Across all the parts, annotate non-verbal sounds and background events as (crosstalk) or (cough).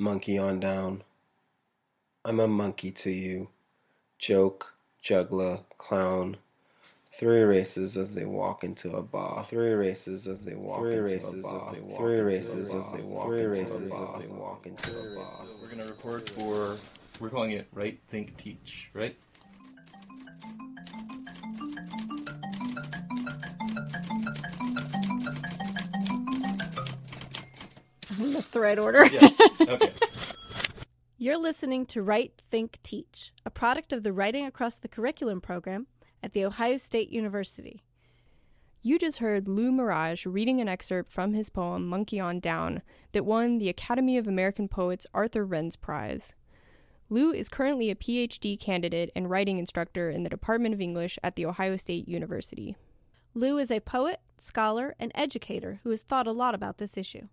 monkey on down. I'm a monkey to you. Joke, juggler, clown. Three races as they walk into a bar. Three races as they walk Three into races a bar. As they walk Three races as they walk Three races as they walk into a bar. We're gonna record for we're calling it Write Think Teach, right? The right order. Yeah. (laughs) Okay. You're listening to Write, Think, Teach, a product of the Writing Across the Curriculum program at The Ohio State University. You just heard Lou Maraj reading an excerpt from his poem Monkey on Down that won the Academy of American Poets Arthur Renz Prize. Lou is currently a PhD candidate and writing instructor in the Department of English at The Ohio State University. Lou is a poet, scholar, and educator who has thought a lot about this issue.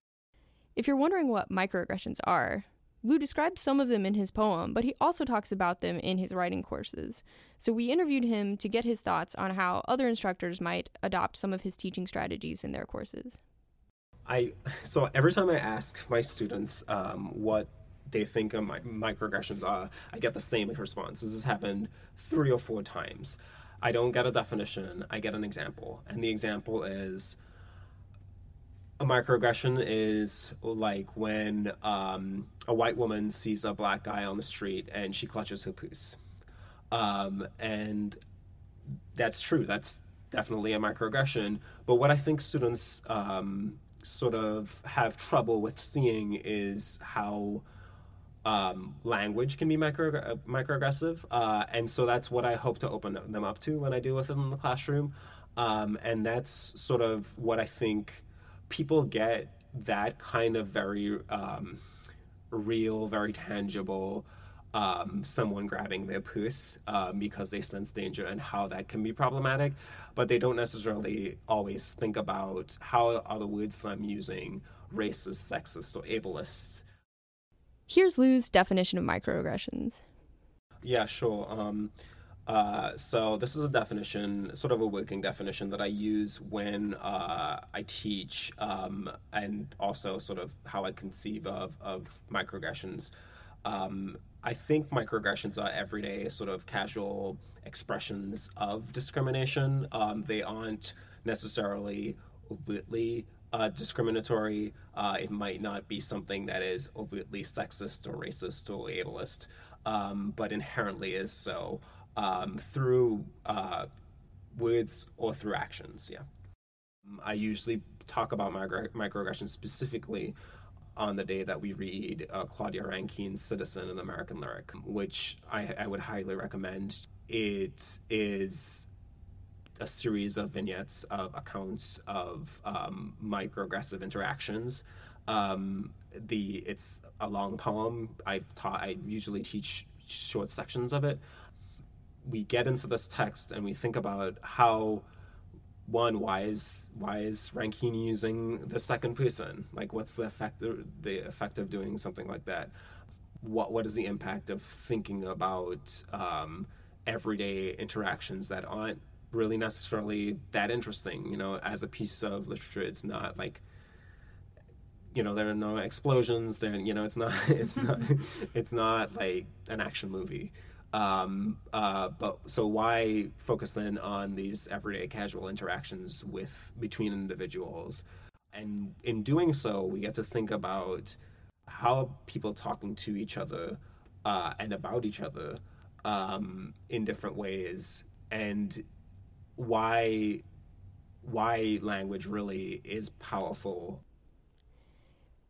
If you're wondering what microaggressions are, Lou describes some of them in his poem, but he also talks about them in his writing courses. So we interviewed him to get his thoughts on how other instructors might adopt some of his teaching strategies in their courses. I (laughs) so every time I ask my students um, what they think of my microaggressions are, I get the same response. This has happened three or four times. I don't get a definition. I get an example, and the example is a microaggression is like when um, a white woman sees a black guy on the street and she clutches her puss. Um, and that's true. That's definitely a microaggression. But what I think students um, sort of have trouble with seeing is how um, language can be micro microaggressive, uh, and so that's what I hope to open them up to when I deal with them in the classroom. Um, and that's sort of what I think people get that kind of very um, real, very tangible um, someone grabbing their puss um, because they sense danger and how that can be problematic, but they don't necessarily always think about how are the words that I'm using racist, sexist, or ableist. Here's Lou's definition of microaggressions. Yeah, sure. Um, uh, so this is a definition, sort of a working definition that I use when uh, I teach, um, and also sort of how I conceive of of microaggressions. Um, I think microaggressions are everyday, sort of casual expressions of discrimination. Um, they aren't necessarily overtly uh, discriminatory. Uh, it might not be something that is overtly sexist or racist or ableist, um, but inherently is so um, through uh, words or through actions. Yeah. I usually talk about micro- microaggressions specifically on the day that we read uh, Claudia Rankine's Citizen an American Lyric, which I, I would highly recommend. It is a series of vignettes of accounts of um, microaggressive interactions. Um, the it's a long poem. I've taught. I usually teach short sections of it, we get into this text and we think about how one why is why is Rankine using the second person? Like what's the effect of, the effect of doing something like that? What what is the impact of thinking about um, everyday interactions that aren't really necessarily that interesting? You know as a piece of literature it's not like you know there are no explosions there you know it's not (laughs) it's not (laughs) it's not like an action movie um, uh, but so why focus then on these everyday casual interactions with between individuals? And in doing so, we get to think about how people talking to each other uh, and about each other um, in different ways, and why why language really is powerful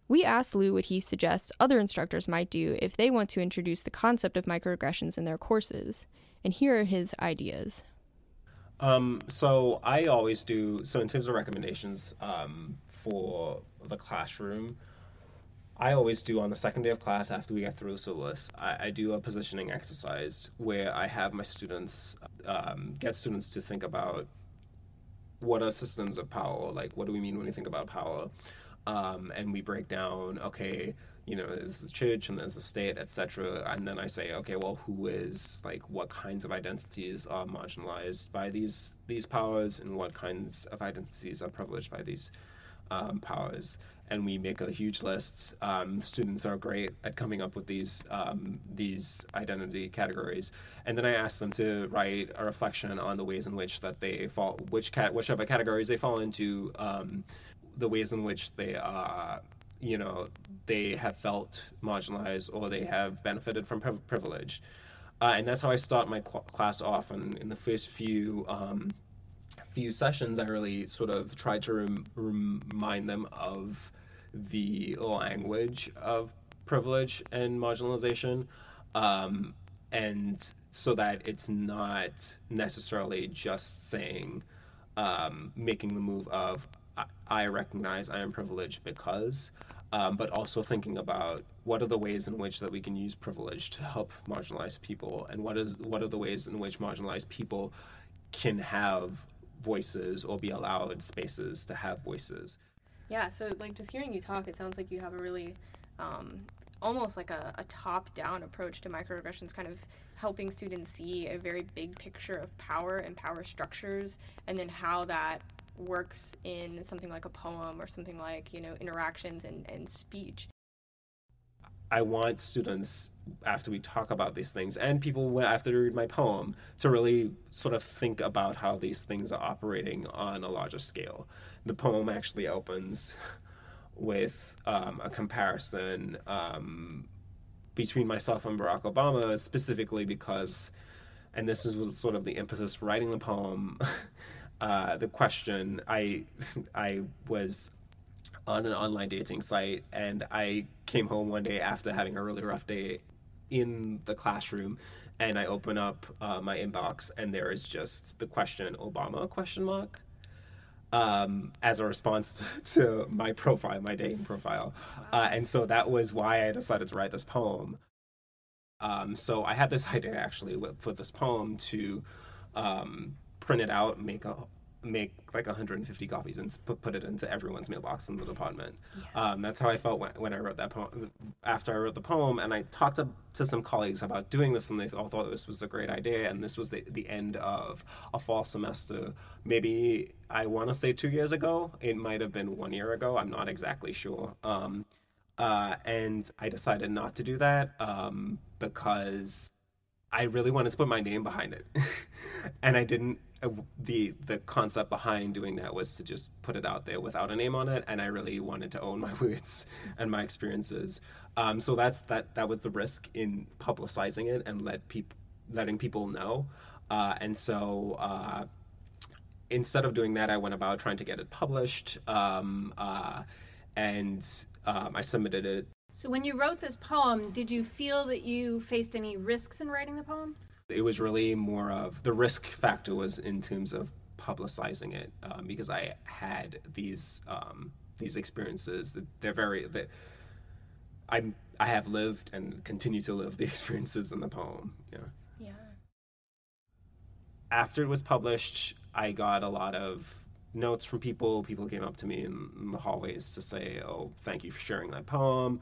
we asked Lou what he suggests other instructors might do if they want to introduce the concept of microaggressions in their courses, and here are his ideas. Um, so I always do so in terms of recommendations um, for the classroom. I always do on the second day of class after we get through the syllabus. I, I do a positioning exercise where I have my students um, get students to think about what are systems of power. Like, what do we mean when we think about power? Um, and we break down okay you know there's the church and there's the state etc and then i say okay well who is like what kinds of identities are marginalized by these these powers and what kinds of identities are privileged by these um, powers? And we make a huge list. Um, students are great at coming up with these um, these identity categories, and then I ask them to write a reflection on the ways in which that they fall, which cat, whichever categories they fall into, um, the ways in which they are, you know, they have felt marginalized or they have benefited from priv- privilege, uh, and that's how I start my cl- class off. And in the first few um, few sessions, I really sort of try to rem- remind them of the language of privilege and marginalization, um, and so that it's not necessarily just saying, um, making the move of I, recognize I am privileged because, um, but also thinking about what are the ways in which that we can use privilege to help marginalized people, and what is what are the ways in which marginalized people can have voices or be allowed spaces to have voices. Yeah, so like just hearing you talk, it sounds like you have a really um, almost like a, a top down approach to microaggressions, kind of helping students see a very big picture of power and power structures, and then how that works in something like a poem or something like, you know, interactions and, and speech. I want students, after we talk about these things, and people after they read my poem, to really sort of think about how these things are operating on a larger scale. The poem actually opens with um, a comparison um, between myself and Barack Obama, specifically because, and this is sort of the impetus for writing the poem. (laughs) Uh, the question I (laughs) I was on an online dating site and I came home one day after having a really rough day in the classroom and I open up uh, my inbox and there is just the question Obama question mark um, as a response (laughs) to, to, my profile, my dating profile. Uh, and so that was why I decided to write this poem. Um, so I had this (laughs) idea actually with, with this poem to um, print it out, make a make like 150 copies and put, put it into everyone's mailbox in the department. Yeah. Um, that's how I felt when, when I wrote that poem. After I wrote the poem, and I talked to, to some colleagues about doing this, and they all thought this was a great idea. And this was the, the end of a fall semester. Maybe I want to say two years ago. It might have been one year ago. I'm not exactly sure. Um, uh, and I decided not to do that um, because I really wanted to put my name behind it, (laughs) and I didn't the the concept behind doing that was to just put it out there without a name on it, and I really wanted to own my (laughs) words and my experiences. Um, so that's that that was the risk in publicizing it and let people letting people know. Uh, and so uh, instead of doing that, I went about trying to get it published, um, uh, and um, I submitted it. So when you wrote this poem, did you feel that you faced any risks in writing the poem? It was really more of the risk factor was in terms of publicizing it um, because I had these um, these experiences. That they're very that I'm I have lived and continue to live the (laughs) experiences in the poem. Yeah. Yeah. After it was published, I got a lot of notes from people. People came up to me in, in the hallways to say, "Oh, thank you for sharing that poem."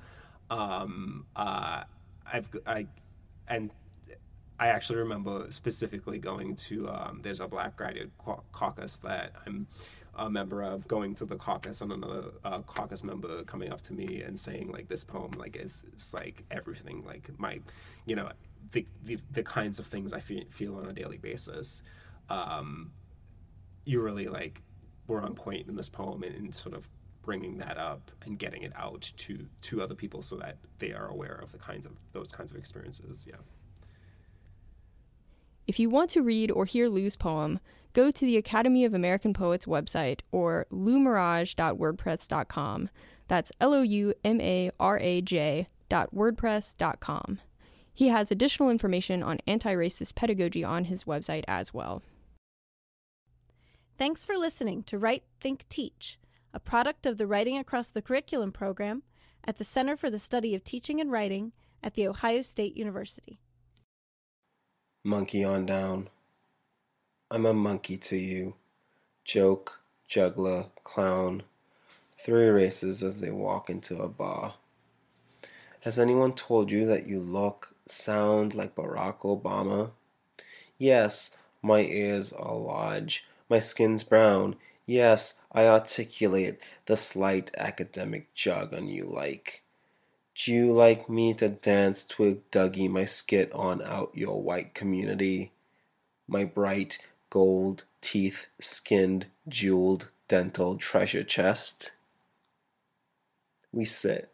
Um, uh, I've I and I actually remember specifically going to um, there's a Black Graduate Caucus that I'm a member of, going to the caucus and another uh, caucus member coming up to me and saying like this poem like is, is like everything like my you know the, the, the kinds of things I feel, feel on a daily basis. Um, you really like were on point in this poem and, and sort of bringing that up and getting it out to to other people so that they are aware of the kinds of those kinds of experiences. Yeah. If you want to read or hear Lou's poem, go to the Academy of American Poets website or loumaraj.wordpress.com. That's L O U M A R A J dot wordpress.com. He has additional information on anti racist pedagogy on his website as well. Thanks for listening to Write, Think, Teach, a product of the Writing Across the Curriculum program at the Center for the Study of Teaching and Writing at The Ohio State University monkey on down. I'm a monkey to you. Joke, juggler, clown. Three races as they walk into a bar. Has anyone told you that you look, sound like Barack Obama? Yes, my ears are large, my skin's brown, Yes, I articulate the slight academic jargon you like. Do you like me to dance twig Dougie my skit on out your white community? My bright gold teeth skinned jeweled dental treasure chest? We sit.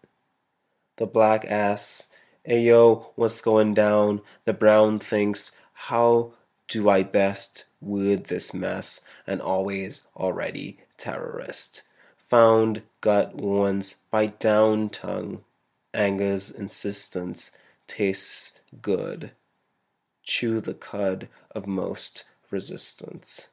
The black asks, Ayo, what's going down? The brown thinks, How do I best word this mess? And always already terrorist. Found gut ones by down tongue Anger's insistence tastes good. Chew the cud of most resistance.